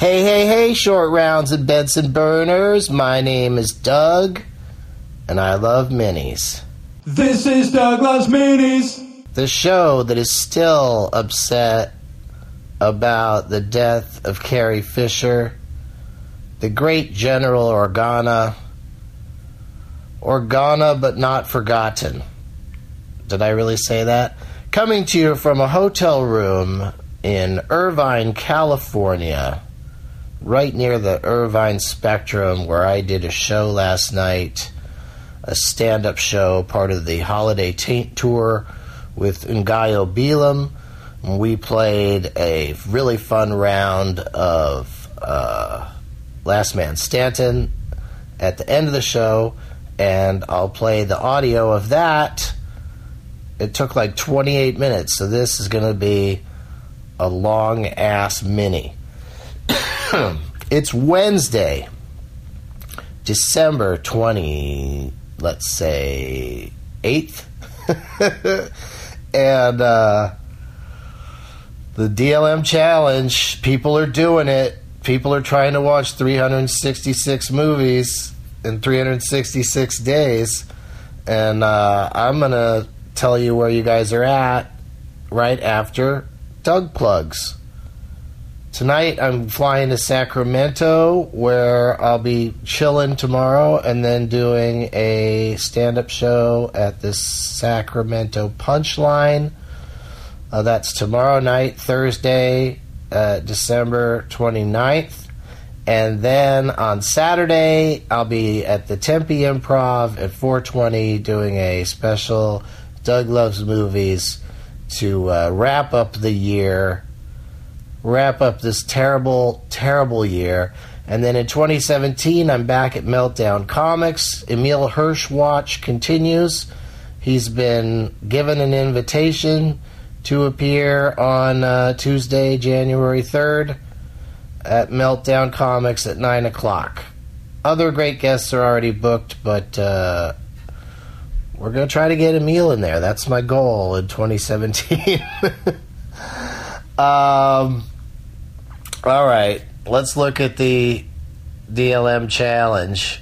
Hey, hey, hey, short rounds and Benson burners. My name is Doug, and I love minis. This is Doug Loves Minis. The show that is still upset about the death of Carrie Fisher, the great General Organa, Organa but not forgotten. Did I really say that? Coming to you from a hotel room in Irvine, California, right near the Irvine Spectrum, where I did a show last night, a stand up show, part of the Holiday Taint Tour with Ngaio Bealum. We played a really fun round of uh, Last Man Stanton at the end of the show, and I'll play the audio of that. It took like 28 minutes, so this is going to be a long ass mini. it's Wednesday, December 20, let's say, 8th. and uh, the DLM challenge, people are doing it. People are trying to watch 366 movies in 366 days. And uh, I'm going to tell you where you guys are at right after Doug plugs. Tonight I'm flying to Sacramento where I'll be chilling tomorrow and then doing a stand up show at the Sacramento Punchline. Uh, that's tomorrow night, Thursday, uh, December 29th. And then on Saturday, I'll be at the Tempe Improv at 420 doing a special Doug Loves Movies to uh, wrap up the year, wrap up this terrible, terrible year. And then in 2017, I'm back at Meltdown Comics. Emile Hirsch Watch continues. He's been given an invitation to appear on uh, Tuesday, January 3rd at Meltdown Comics at 9 o'clock. Other great guests are already booked, but uh, we're going to try to get Emile in there. That's my goal in 2017. um, all right, let's look at the DLM challenge.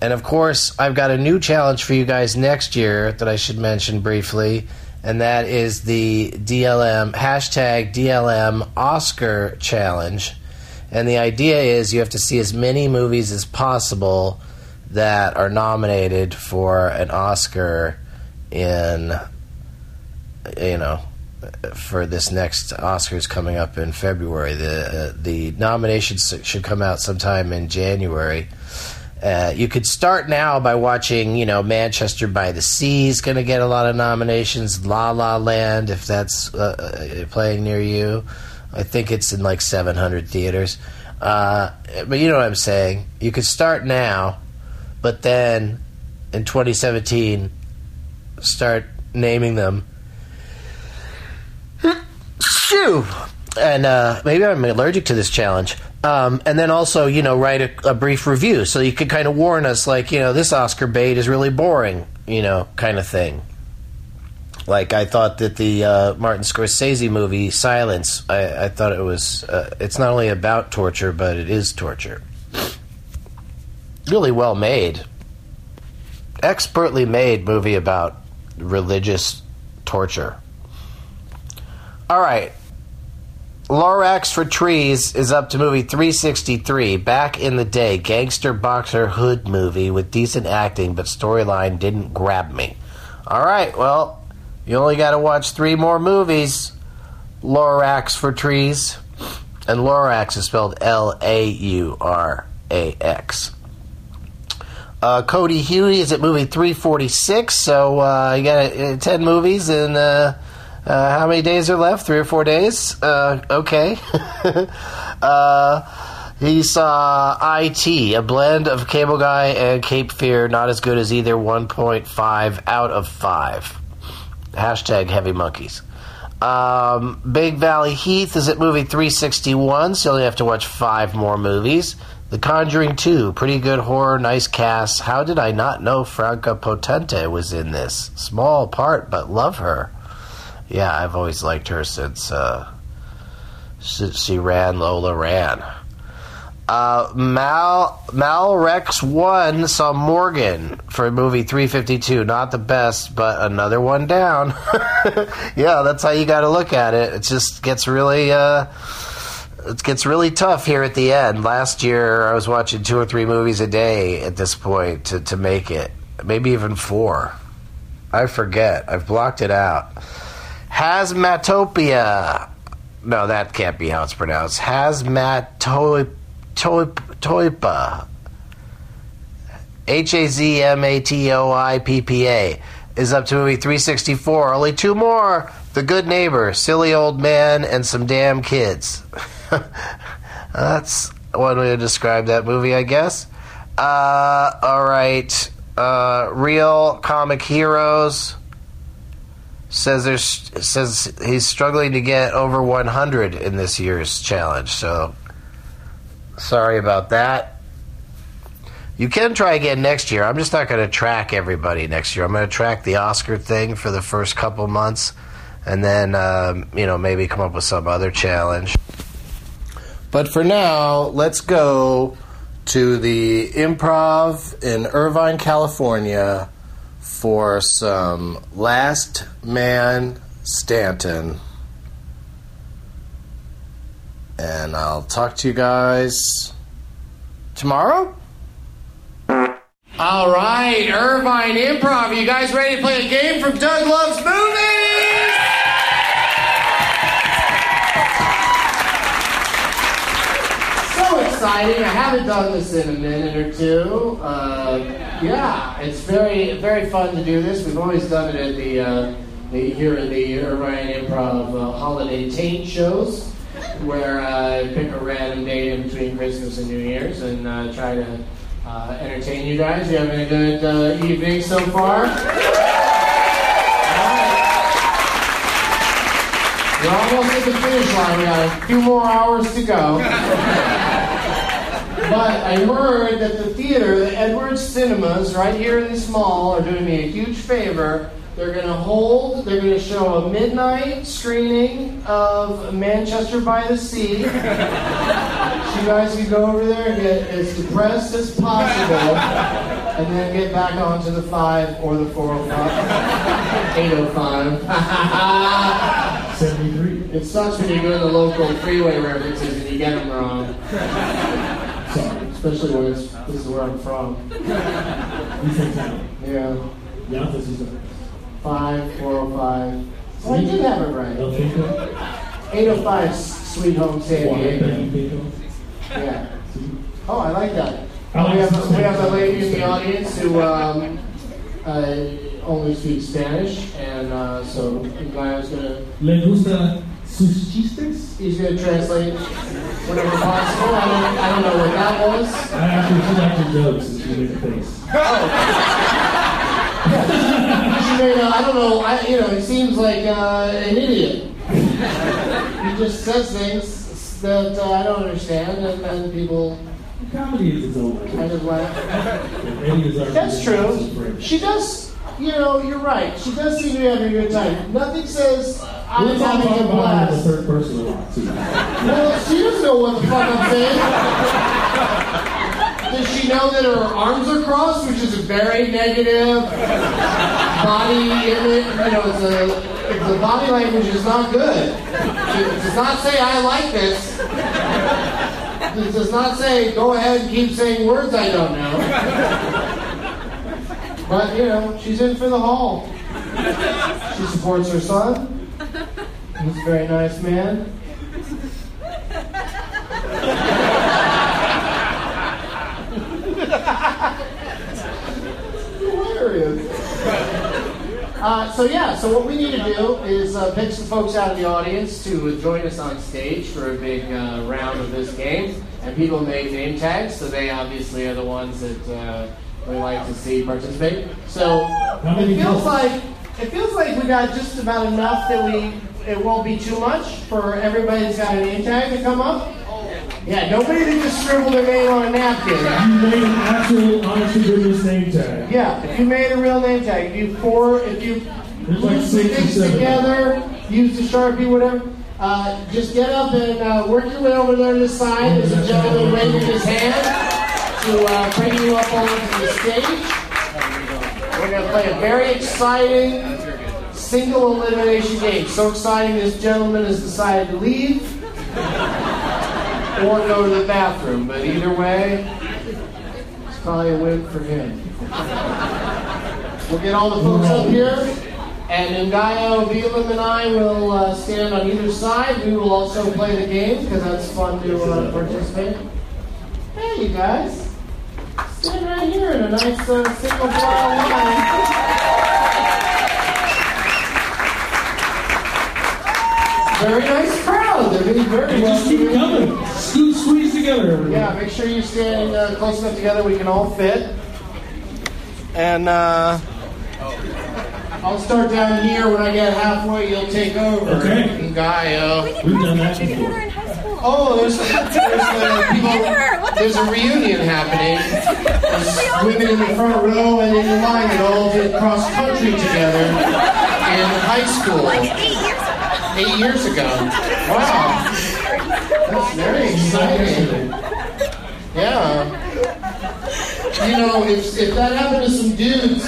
And of course, I've got a new challenge for you guys next year that I should mention briefly, and that is the DLM hashtag DLM Oscar challenge. And the idea is you have to see as many movies as possible that are nominated for an Oscar in, you know, for this next Oscars coming up in February. The uh, the nominations should come out sometime in January. Uh, you could start now by watching, you know, Manchester by the Sea is going to get a lot of nominations. La La Land, if that's uh, uh, playing near you, I think it's in like 700 theaters. Uh, but you know what I'm saying. You could start now, but then in 2017, start naming them. And uh, maybe I'm allergic to this challenge. Um, and then also, you know, write a, a brief review so you could kind of warn us, like, you know, this Oscar bait is really boring, you know, kind of thing. Like I thought that the uh, Martin Scorsese movie Silence, I, I thought it was. Uh, it's not only about torture, but it is torture. Really well made, expertly made movie about religious torture. All right, Lorax for Trees is up to movie 363. Back in the day, gangster boxer hood movie with decent acting, but storyline didn't grab me. All right, well, you only got to watch three more movies. Lorax for Trees. And Lorax is spelled L A U R A X. Uh, Cody Huey is at movie 346, so uh, you got uh, 10 movies, and uh, uh, how many days are left? Three or four days? Uh, okay. he saw IT, a blend of Cable Guy and Cape Fear, not as good as either 1.5 out of 5. Hashtag heavy monkeys. Um, Big Valley Heath is at movie 361, so you only have to watch five more movies. The Conjuring 2, pretty good horror, nice cast. How did I not know Franka Potente was in this? Small part, but love her. Yeah, I've always liked her since uh, She, she ran, Lola ran. Uh, Mal Rex one saw Morgan for movie 352. Not the best, but another one down. yeah, that's how you got to look at it. It just gets really. Uh, it gets really tough here at the end. Last year, I was watching two or three movies a day at this point to, to make it, maybe even four. I forget. I've blocked it out. Hazmatopia. No, that can't be how it's pronounced. Hazmatoipa. H A Z M A T O I P P A is up to movie 364. Only two more The Good Neighbor, Silly Old Man, and Some Damn Kids. That's one way to describe that movie, I guess. Uh, all right. Uh, Real Comic Heroes says there's says he's struggling to get over 100 in this year's challenge. So sorry about that. You can try again next year. I'm just not going to track everybody next year. I'm going to track the Oscar thing for the first couple months, and then um, you know maybe come up with some other challenge. But for now, let's go to the improv in Irvine, California for some Last Man Stanton. And I'll talk to you guys tomorrow. All right, Irvine Improv. You guys ready to play a game from Doug Loves Movies? So exciting! I haven't done this in a minute or two. Uh, yeah, it's very very fun to do this. We've always done it at the, uh, the here in the Irvine Improv uh, holiday taint shows, where I pick a random date in between Christmas and New Year's and uh, try to uh, entertain you guys. You having a good uh, evening so far? We're almost at the finish line. We got a few more hours to go. But I heard that the theater, the Edwards Cinemas, right here in this mall, are doing me a huge favor. They're going to hold, they're going to show a midnight screening of Manchester by the Sea. so you guys can go over there and get as depressed as possible, and then get back onto the 5 or the 405. 805. 73. It sucks when you go doing the local freeway references and you get them wrong. Sorry. Especially when it's, this is where I'm from. He's in town. Yeah. Ja, das ist er. 5, 405. Oh, I did have it right. El Chico. 805 Sweet Home San Diego. Yeah. Oh, I like that. I like we, have, this we have a lady in the audience who um, uh, only speaks Spanish, and uh, so was gonna ¿Le gusta sus chistes? he's gonna translate whatever possible. I don't, I don't know what that was. I actually your jokes and she made a face. She made, uh, I don't know. I, you know, it seems like uh, an idiot. he just says things that uh, I don't understand, and then people Comedy is its own kind of laugh. Is That's true. She does. You know, you're right. She does seem to be having a good time. Nothing says We're talking having about it the third person a lot, too. Well, she doesn't know what the fuck I'm saying. Does she know that her arms are crossed, which is a very negative body image? You know, it's a, the body language is not good. It does not say I like this. It does not say go ahead and keep saying words I don't know. But you know, she's in for the haul. She supports her son. He's a very nice man. Hilarious. Uh, so yeah, so what we need to do is uh, pick some folks out of the audience to join us on stage for a big uh, round of this game. And people made name tags, so they obviously are the ones that uh, we like to see participate. So it feels like it feels like we got just about enough that we it won't be too much for everybody that's got a name tag to come up. Yeah, nobody that just scribbled their name on a napkin. You made an actual, honest to goodness name tag. Yeah, if you made a real name tag, if you four, if you There's like put six together, use the sharpie, whatever. Uh, just get up and uh, work your way over there to the side. There's a gentleman waving his hand to uh, bring you up onto the stage. We're going to play a very exciting single elimination game. So exciting, this gentleman has decided to leave or go to the bathroom. But either way, it's probably a win for him. We'll get all the folks up here. And Ngaio, Bealum, and I will uh, stand on either side. We will also play the game because that's fun to uh, participate. Hey, you guys. Stand right here in a nice uh, single file line. Very nice crowd. They're being very They just keep coming. Squeeze, squeeze together. everybody. Yeah, make sure you're standing uh, close enough together we can all fit. And uh, I'll start down here. When I get halfway, you'll take over. Okay. Guy, uh, We've done that together before. in high school. oh, there's there's, uh, people, Never. What the there's a reunion happening. There's women in the front row and in the line that all did cross country together in high school Like eight years ago. Wow, that's very exciting. Yeah. You know, if, if that happened to some dudes,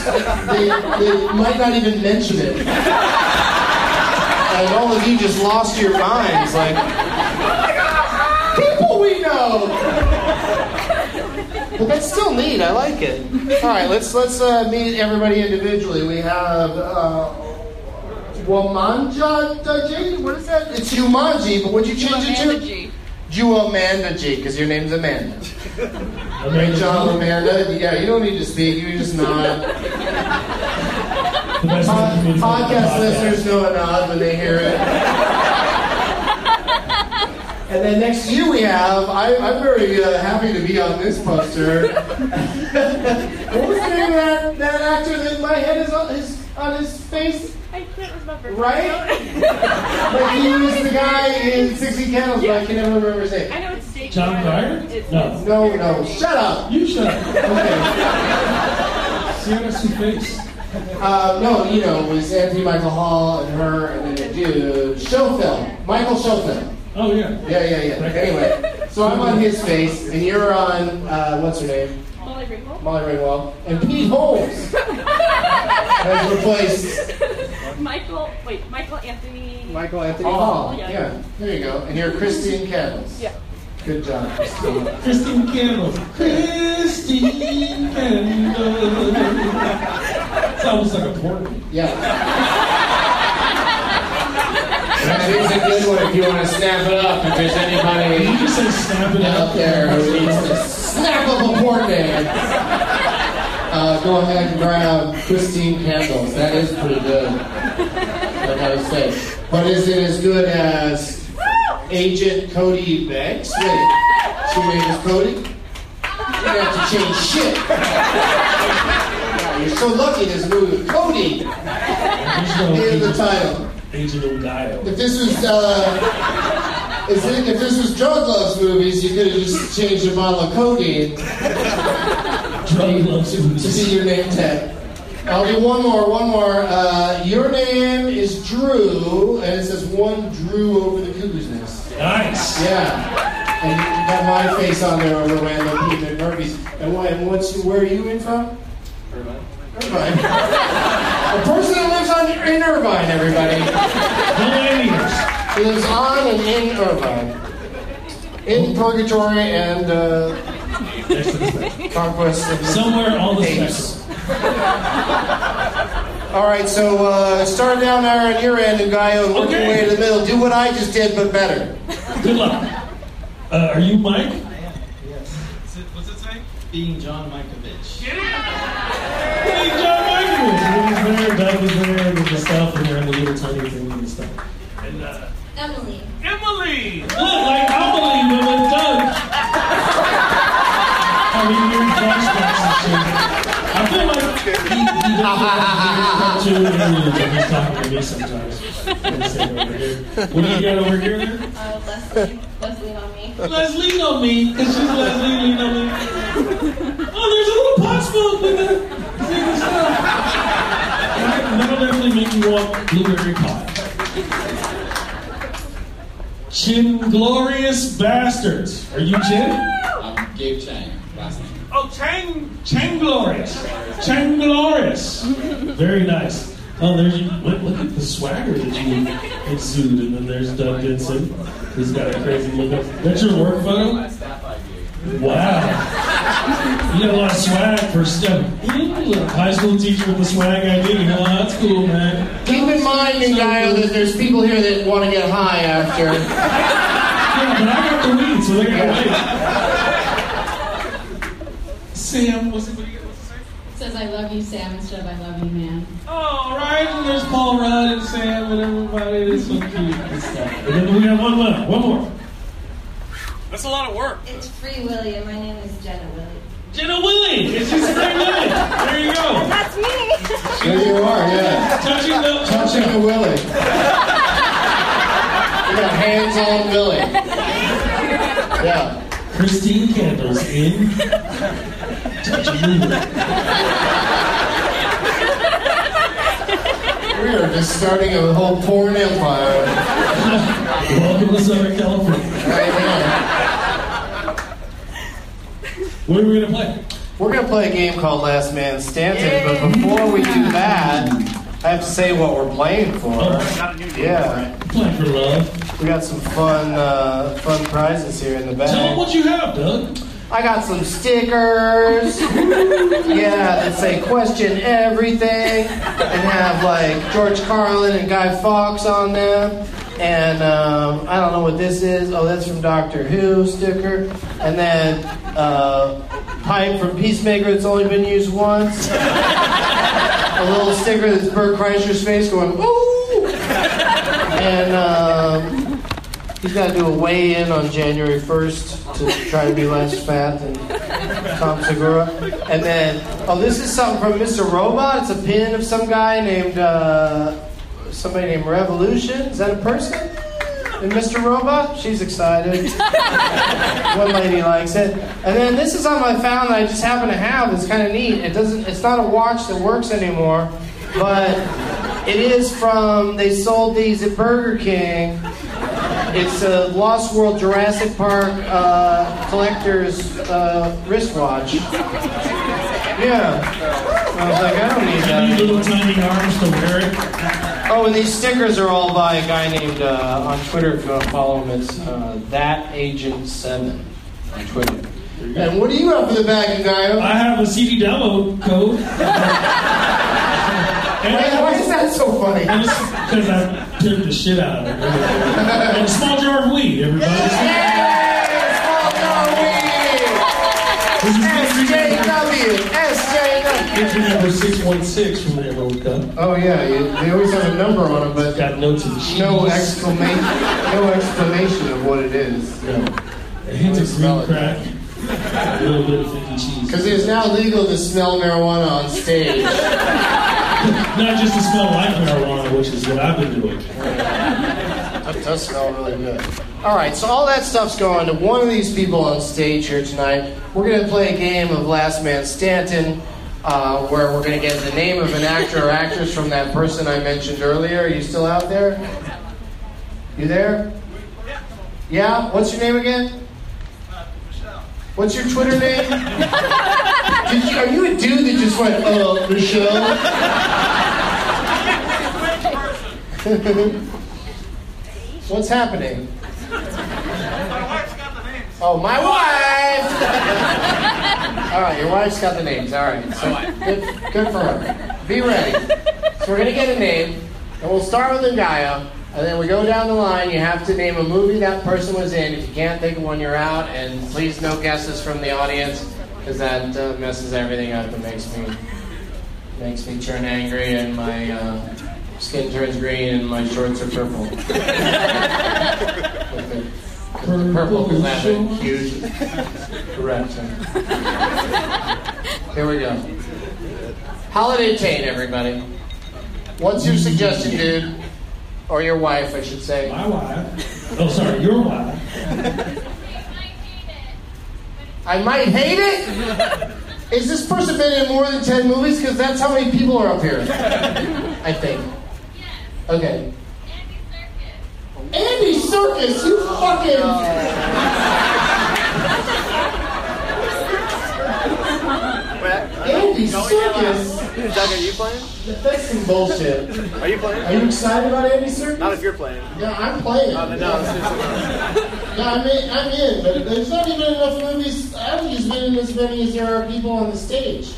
they, they might not even mention it. And all of you just lost your minds. Like, people we know! But that's still neat. I like it. All right, let's let's uh, meet everybody individually. We have uh, Wamanja Daji. What is that? It's Jumanji, but what'd you change it to? Juamanda G, because your name's Amanda. Great job, Amanda. Yeah, you don't need to speak. You just nod. The best Pod- thing to do is podcast listeners know a nod when they hear it. And then next to you we have, I, I'm very uh, happy to be on this poster. what was the name of that, that actor that my head is on his, on his face? I remember. Right? Like he was the guy in 16 Candles, but I can never remember his name. I know it's Jake. John Garner. Dyer? No. No, no, shut up. You shut up. Okay. See how that's your face? Uh, no, you know, it was Anthony Michael Hall and her, and then a dude, Schofield, Michael Schofield. Oh, yeah. Yeah, yeah, yeah. Anyway, so I'm on his face, and you're on, uh, what's her name? Molly Ringwald. Molly Ringwald. And Pete Holmes has replaced Michael. Wait, Michael Anthony. Michael Anthony Hall. yeah. Yeah, there you go. And you're Christine Candles. Yeah. Good job, Christine. Christine Candle. Christine Candle. It's almost like a porn. Yeah. That is a good one if you want to snap it up. If there's anybody you just say snap it out up? there who needs to snap up a porn man, uh, go ahead and grab Christine Candles. That is pretty good. Like I saying. But is it as good as Agent Cody Banks? Wait, she name is Cody? You didn't have to change shit. Wow, You're so lucky this movie with Cody in the title. Agent O'Gyle. If this was uh, if, it, if this was drug loves movies, you could have just changed a bottle of codeine Drug loves movies. to see your name tag. I'll do one more, one more. Uh, your name is Drew, and it says one Drew over the cuckoo's nest. Nice. Yeah, and you got my face on there over Randall Pete and Murphy's. And, what, and what's where are you in from? Irvine. Irvine. a person that lives on in Irvine, everybody. Millennials. He lives on and in Irvine. In purgatory and uh, Next to the spec. conquest of the Somewhere all the apes. All right, so uh, start down there on your end, and Gaio, and work your way to the middle. Do what I just did, but better. Good luck. Uh, are you Mike? What's it, what's it say? Being John Malkovich. Hey, John Michael. He was there, Doug was there, with the stuff, and they're in the little tiny thing and stuff. And uh, Emily. Emily! Look, like Emily, but with Doug. I mean, you're in flashbacks and shit. I feel like he, he does it in cartoon aliens, and he's talking to me sometimes. I'm sitting over here. What do you got over here? Uh, Leslie. Leslie on me. Leslie on me, because she's Leslie lean on me. Oh, there's a little pot smoke with it. See the stuff. Right, That'll definitely make you want blueberry pie. Chin Glorious Bastards. Are you Chin? I'm Gabe Chang, last name. Oh, Chang, Chang Glorious. Chang Glorious. Very nice. Oh, there's look, look at the swagger that you exude, and then there's Doug Denson. He's got a crazy look. That's your work photo. Staff ID. Wow. You got a lot of swag for stuff. High school teacher with the swag ID. Oh, that's cool, man. Keep in mind, you guys, that there's people here that want to get high after. Yeah, but I got the weed, so they got the weed. Sam, what's it? What do you what's it say? It says I love you, Sam, instead of I love you, man. Oh, all right. And there's Paul Rudd and Sam and everybody. It's so cute and. And then we have one left. One more. That's a lot of work. It's Free Willy, and my name is Jenna Willy. Jenna Willie. It's just Free Willie. There you go. And That's me. There you are, yeah. Touching the Touching the Willie. We got hands on Willie. Yeah. Christine Candles in Touching the Willie. We are just starting a whole porn empire Welcome to Southern California. right What are we gonna play? We're going to play a game called Last Man Standing, but before we do that, I have to say what we're playing for. Yeah. Playing for love. We got some fun uh, fun prizes here in the back. Tell them what you have, Doug. I got some stickers. Yeah, that say question everything and have like George Carlin and Guy Fawkes on them. And um, I don't know what this is. Oh, that's from Doctor Who sticker. And then uh, pipe from Peacemaker that's only been used once. A little sticker that's Bert Kreischer's face going, ooh! And um, he's got to do a weigh in on January 1st to try to be less fat than Tom Segura. And then, oh, this is something from Mr. Robot. It's a pin of some guy named, uh, somebody named Revolution. Is that a person? And Mr. Robot? She's excited. One lady likes it. And then this is something I found that I just happen to have. It's kind of neat. It doesn't. It's not a watch that works anymore, but it is from. They sold these at Burger King. It's a Lost World Jurassic Park uh, collector's uh, wristwatch. Yeah. I was like, I don't need You that. need little tiny arms to wear it. Oh, and these stickers are all by a guy named uh, on Twitter. If you want to follow him, it's uh, that agent seven on Twitter. And what do you have for the bag, Ngaio? I have a CD download code. and Why, why is that so funny? because I took the shit out of it. and a small jar of weed, everybody. Yay! Small jar This is SJW! SJW! entry number 6.6 from the Emerald Cup. Oh yeah, they always have a number on it, but Got notes of cheese. no exclamation, no explanation of what it is. No. A hint of Smell green crack. A little bit of cheese. Because it is now legal to smell marijuana on stage. Not just to smell like marijuana, which is what I've been doing. That does smell really good. All right, so all that stuff's going to one of these people on stage here tonight. We're going to play a game of Last Man Stanton, uh, where we're going to get the name of an actor or actress from that person I mentioned earlier. Are you still out there? You there? Yeah. What's your name again? Michelle. What's your Twitter name? Did you, are you a dude that just went, uh, Michelle? What's happening? My wife's got the names. Oh, my wife! All right, your wife's got the names. All right, so good, good for her. Be ready. So we're gonna get a name, and we'll start with a Gaia, and then we go down the line. You have to name a movie that person was in. If you can't think of one, you're out. And please, no guesses from the audience, because that uh, messes everything up. It makes me makes me turn angry, and my uh, skin turns green, and my shorts are purple. The- the purple because a huge erection. Here we go. Holiday Tain, everybody. What's your suggestion, dude? Or your wife, I should say. My wife. Oh, sorry, your wife. I might hate it. Is this person been in more than 10 movies? Because that's how many people are up here. I think. Okay. Andy Serkis. Andy Serkis, you fucking. Andy Serkis? Doug, are you playing? That's some bullshit. Are you playing? Are you excited about Andy Serkis? Not if you're playing. Yeah, I'm playing. Uh, no, seriously. Yeah, I'm in, I'm in, but there's not even enough movies. I haven't just been as many as there are people on the stage.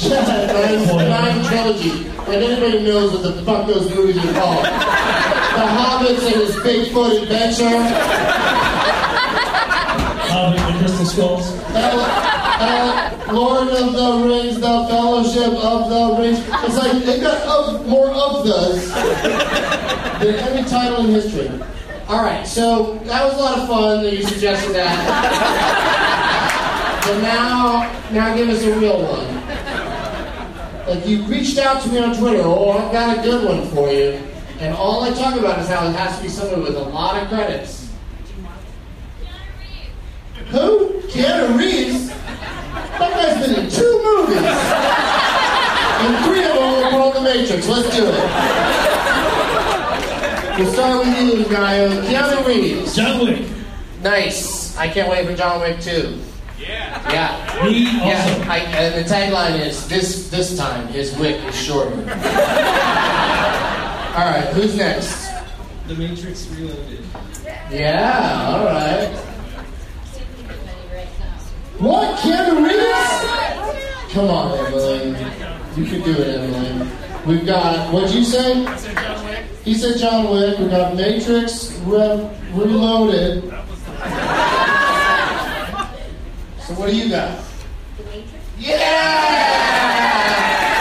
Yeah, nine, nine trilogy. Like anybody knows what the fuck those movies are called. The Hobbits and his Bigfoot adventure. Hobbit and Crystal Skulls. El, Lord of the Rings, the Fellowship of the Rings. It's like they got of, more of those than any title in history. All right, so that was a lot of fun that you suggested that. But now, now give us a real one. Like you reached out to me on Twitter. Oh, I've got a good one for you. And all I talk about is how it has to be somebody with a lot of credits. Who? Keanu Reeves? That guy's been in two movies. And three of them were called The Matrix. Let's do it. We'll start with you, guy. Keanu Reeves. John Wick. Nice. I can't wait for John Wick 2. Yeah. Yeah. Me also. Yeah, I, and the tagline is this this time his wick is shorter. all right, who's next? The Matrix Reloaded. Yeah, all right. What, Keanu Reeves? Come on, Emily. You can do it, Emily. We've got, what'd you say? He said John Wick. We've got Matrix Re- Reloaded. So what do you got? The Matrix. Yeah!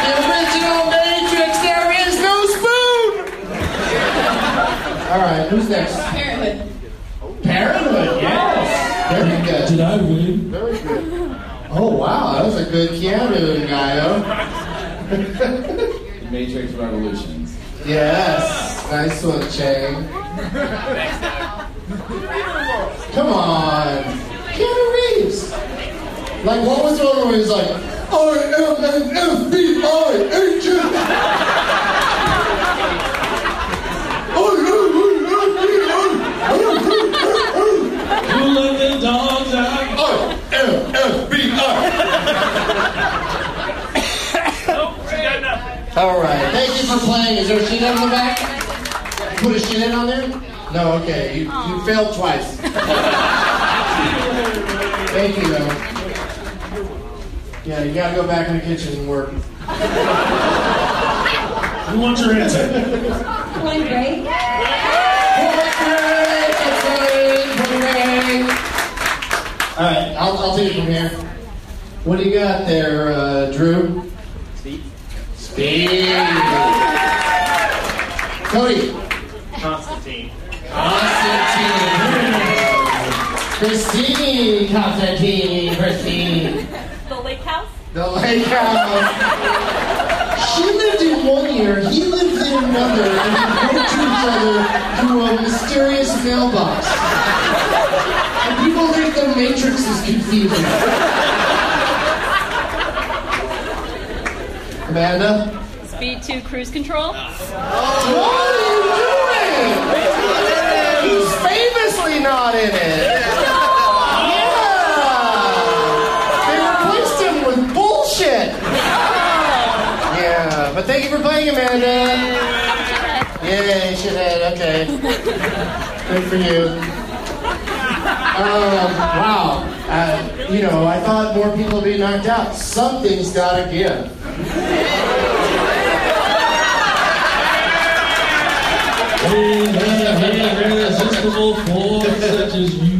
The original Matrix, there is no spoon! All right, who's next? Parenthood. Parenthood, yes. Very good. Did I win? Very good. Oh wow, that was a good Keanu guy, Matrix Revolutions. Yes, nice one, Chang. Come on, Keanu Reeves. Like, what was the one where he's like, I am an FBI agent. All right. Thank you for playing. Is there a sheet in the back? Put a sheet in on there? No. Okay. You, you failed twice. Thank you, though. Yeah, you gotta go back in the kitchen and work. We want your answer. Going great. All right, I'll, I'll take it from here. What do you got there, uh, Drew? Speed. Speed. Cody. Constantine. Constantine. Christine. Constantine. Christine. The lake house? The lake house. She lived in one year, he lived in another, and they wrote to each other through a mysterious mailbox. And people think the Matrix is confusing. Amanda? Speed 2 cruise control. What are you doing? He's famously not in it. Yeah. They replaced him with bullshit. Yeah, but thank you for playing, Amanda. Yay, shithead. Okay. Good for you. Um, wow. Uh, you know, I thought more people would be knocked out. Something's got to give. Hey, hey, hey, irresistible force such as you.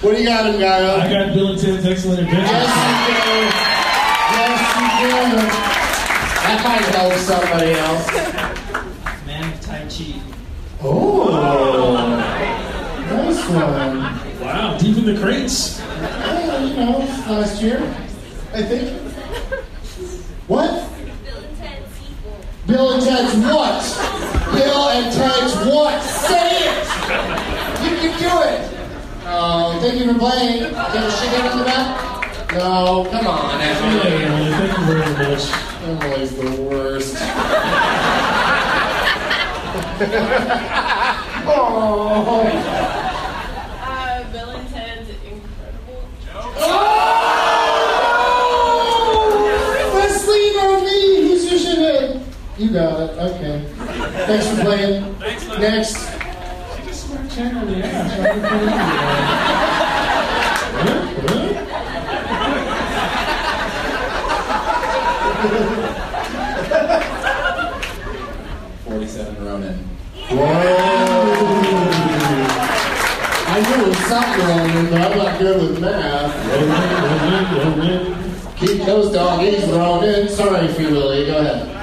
What do you got, Ngaio? I got Bill and Ted's Excellent Adventure. Yes, you do. Yes, you do. That might help somebody else. Man of Tai Chi. Oh, nice one. Wow, deep in the crates. Well, you know, last year, I think. What? Bill and Ted's what? Bill and Ted's what? Say it! You can do it! Oh, thank you for playing. Get a shit in the back? No, come on, Emily. Emily, thank you very much. Emily's the worst. oh. You got it. Okay. Thanks for playing. Thanks, Lou. Next. She just smacked Chang on the ass right in front of you. Huh? Huh? Forty-seven Ronin. Whoa. I knew it was something wrong, but I'm not good with math. Ronin, Ronin. Keep those doggies rolling. In. Sorry, Free Willy. Go ahead.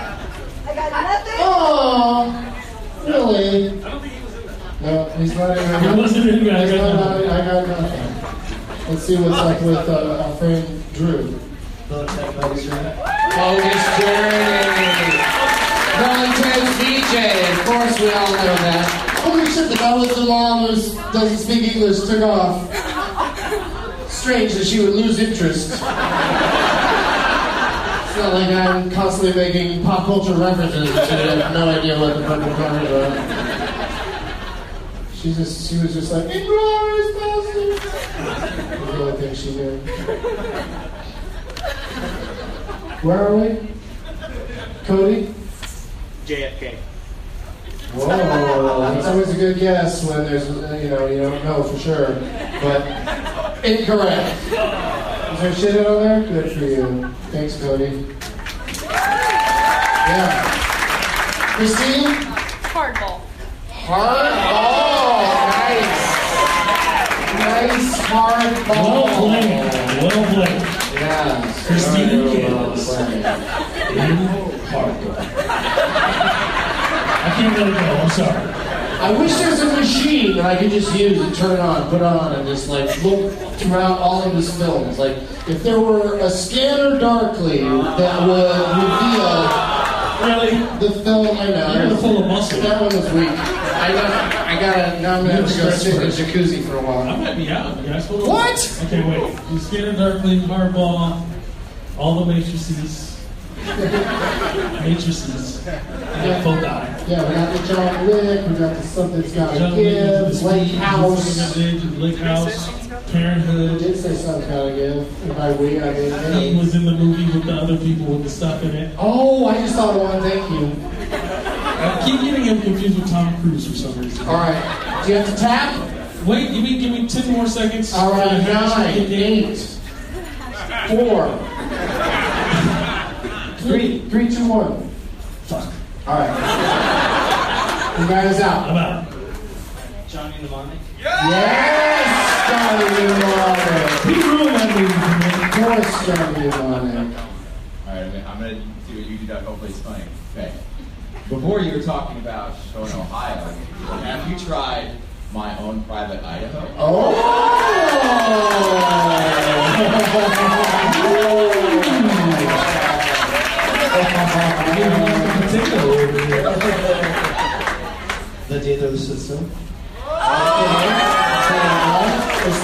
I got nothing. Oh, really? I don't think he was in that. No, he's not in He wasn't in that. I He's got not, nothing. I got nothing. Let's see what's up with uh, our friend Drew. Bogus Journey. Bill and Ted's DJ. Of course, we all know that. Holy shit, the guy with the law doesn't speak English took off. Strange that she would lose interest. It's not like I'm constantly making pop culture references and she would have no idea what the fuck we're talking about. She just, she was just like, Inglorious Bastards! That's the only thing she knew. Where are we? Cody? JFK. Whoa, that's always a good guess when there's, you know, you don't know for sure. But incorrect. Is there shit on there? Good for you. Thanks, Cody. Yeah. Christine? Hardball. Hardball. Nice. Nice hard ball. Well played. Well played. Yeah. Christine Well Gibbs. played. I can't let it go. I'm sorry. I wish there was a machine that I could just use and turn on, put on, and just like look throughout all of his films. Like if there were a scanner darkly that would reveal Really? the film. I know. You're full of muscle. That one was weak. I got. I gotta. Now I'm gonna have to go sit in the jacuzzi for a while. I might be out, guys. Hold on. What? Okay, wait. You scanner darkly, hardball, all the matrices. matrices. Yeah, full die. Yeah, we got the John Wick. We got the Something's Gotta John Give. the Lake House. the Lake House, I Parenthood. did say Something's Gotta Give. And by we, I mean He was in the movie with the other people with the stuff in it. Oh, I just thought of one. Thank you. I keep getting him confused with Tom Cruise for some reason. All right. Do you have to tap? Wait, give me give me ten more seconds. All right, for the match nine, to get in. eight, four, three, three, two, one. Fuck. All right. You guys out. I'm out. Johnny Mnemonic. Yes, Johnny Mnemonic. He ruined that movie for me. Of course, Johnny Mnemonic. All right, I'm gonna- do what you do. That hopefully it's funny. Okay. Before you were talking about Shoshone, Ohio. Have you tried my own private Idaho? Oh. The the System. Oh!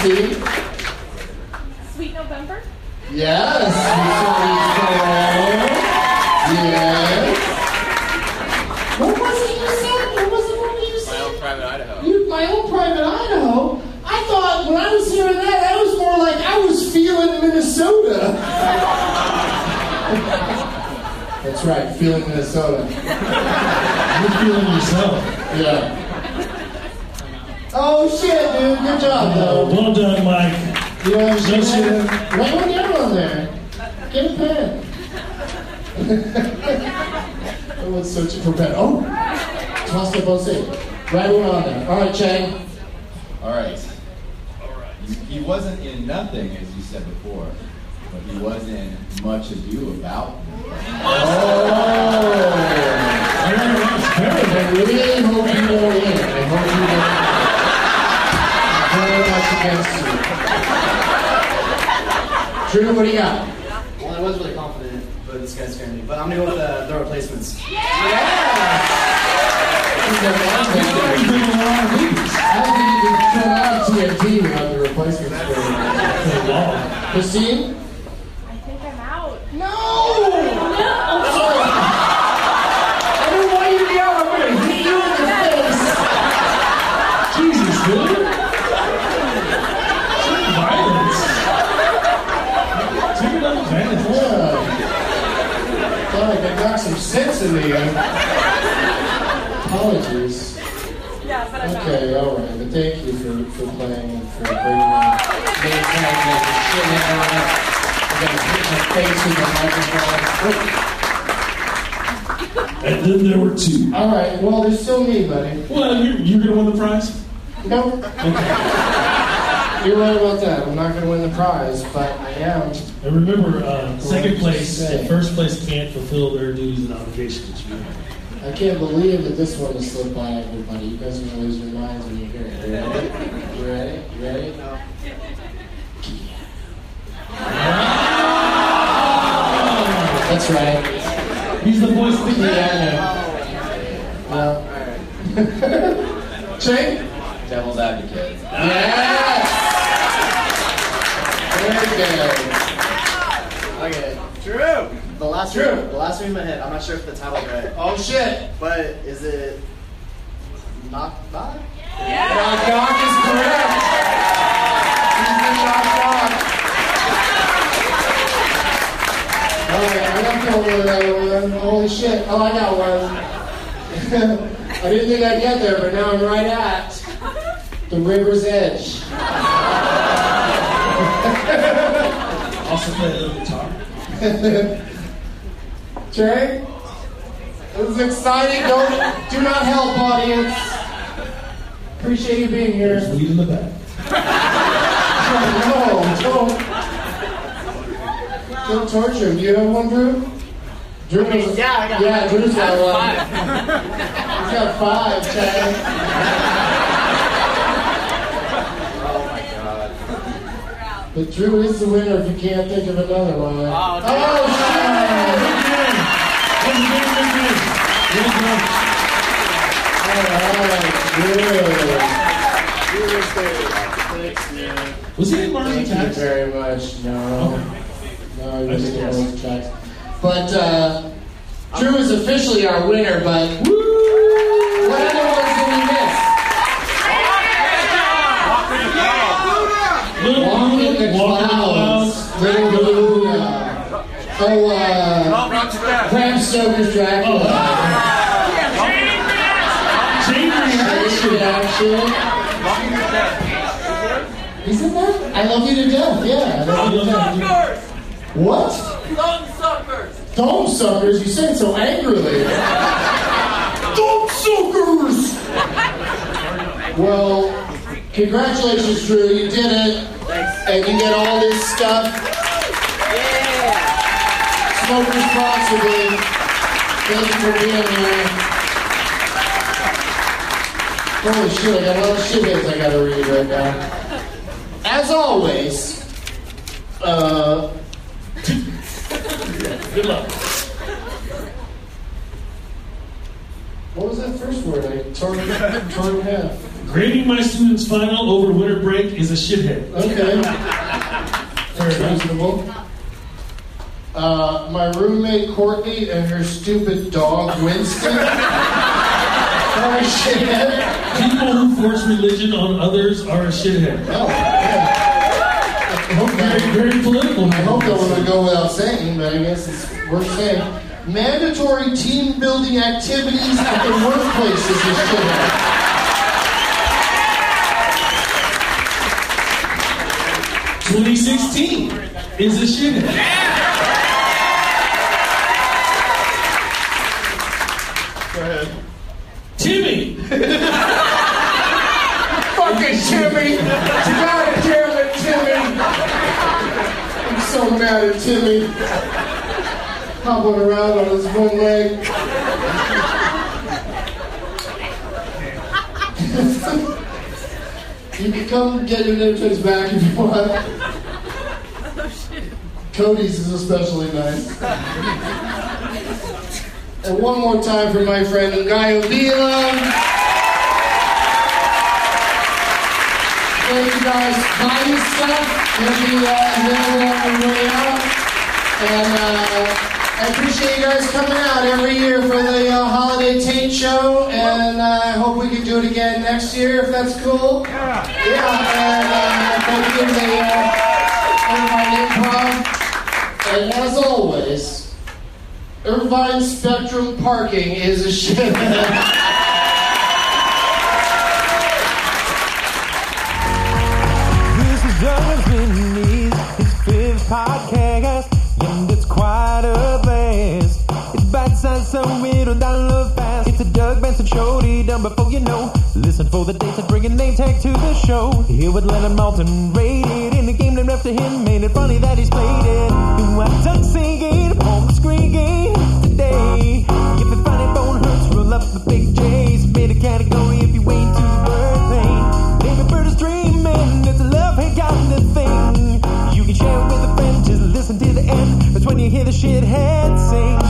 Steve? Sweet November. Yes. Yes. What was it you said? What was the movie you My said? own private Idaho. You, my own private Idaho. I thought when I was hearing that, that was more like I was feeling Minnesota. That's right, feeling Minnesota. You're feeling yourself. Yeah. Oh shit, dude! Good job, though. well done, Mike. You want to No shoot shit. Write one down on there. Get a pen. Everyone's searching for a pen. Oh, tossed up on stage. Write one on there. All right, Chang. All right. He wasn't in nothing, as you said before, but he was in much ado about. Oh. I don't know, it's terrible. I really hope you don't win. I hope you don't. Very much against you. Drew, what do you got? Well, I was really confident, but this guy's scared me. But I'm gonna go with the, the replacements. Yeah! a man, He's man. been in a lot of movies. I don't think you can turn on TNT without the replacements. For a while. Christine? I think I'm out. No! Sorry. I don't want you to be out. I'm going to hit you in the face. listen to you. Apologies. Yeah, but I'm not. Okay, all right, but thank you for, for playing and for bringing me me trying to make shit out of it. I gotta hit my face with the microphone. And then there were two. All right, well, there's still me, buddy. Well, you're, you're going to win the prize? No. You're right about that. I'm not going to win the prize, but I am. And remember, uh, second place Say. and first place can't fulfill their duties and obligations. I can't believe that this one has slipped by everybody. You guys are going to lose your minds when you hear it. You ready? You ready? You ready? That's right. He's the voice of the Piano. Well, Jake? Devil's advocate. Yes! Very good. Okay, Drew. The last Drew. room, the last room I hit. I'm not sure if the title's right, Oh shit! but is it knock Knock knock is correct. He's the knock knock. Alright, I got to over that one. Holy shit. Oh, I got one. I didn't think I'd get there, but now I'm right at the river's edge. Also play a little guitar. Trey? This is exciting. Don't, do not help, audience. Appreciate you being here. There's weed in the back. No, don't. Don't torture him. Do you have one, Drew? Drew has, yeah, I got one. Yeah, Drew's got I one. have He's got five, Chad. Oh my god. But Drew is the winner if you can't think of another one. Oh, oh shit! Was he in Mars Thank you very much. No. No, he wasn't in those tracks. But uh, Drew is officially our winner, but what other ones did we miss? Little Walking in the Walking the Clouds. Little Blue. uh, Oh, uh, Bram Stoker's Dracula. He's in that? I love you to death, yeah. I love you to death. What? Thumb suckers! Dome suckers? You said it so angrily. Dome suckers! Well, congratulations, Drew. You did it. And you get all this stuff. Smoke responsibly. Thank you for being here. Holy shit, I got a lot of shitheads I gotta read right now. As always, uh, Good luck. what was that first word? I tore it, tore it in half. Grading my students' final over winter break is a shithead. Okay. Very reasonable. Uh, my roommate Courtney and her stupid dog Winston. Are a shithead. People who force religion on others are a shithead. Oh, yeah. I hope Very, that, very political. I hope that one would go without saying, but I guess it's worth saying. Mandatory team building activities at the workplace is a shithead. 2016 is a shithead. Timmy! Fucking Timmy! God damn it, Timmy! I'm so mad Timmy. Hobbling around on his one leg. you can come get your name changed back if you want. Cody's is especially nice. And one more time for my friend Ngaio Bealum. Thank you guys. Buy his stuff. It'll be uh, the way out. And uh, I appreciate you guys coming out every year for the uh, Holiday Taint Show. And uh, I hope we can do it again next year if that's cool. Yeah. And uh, thank you to the uh, Irvine Improv. And as always, Irvine Spectrum. Spectrum Parking is a shit. podcast. And it's quite a blast. It's bite sized so it'll download fast. It's a Doug Benson show, done before you know. Listen for the dates that bring a name tag to the show. Here with Leonard Maltin rated in the game named after him. Made it funny that he's played it. You want Doug singing the screen game today. If your funny bone hurts, roll up the big the shithead sing.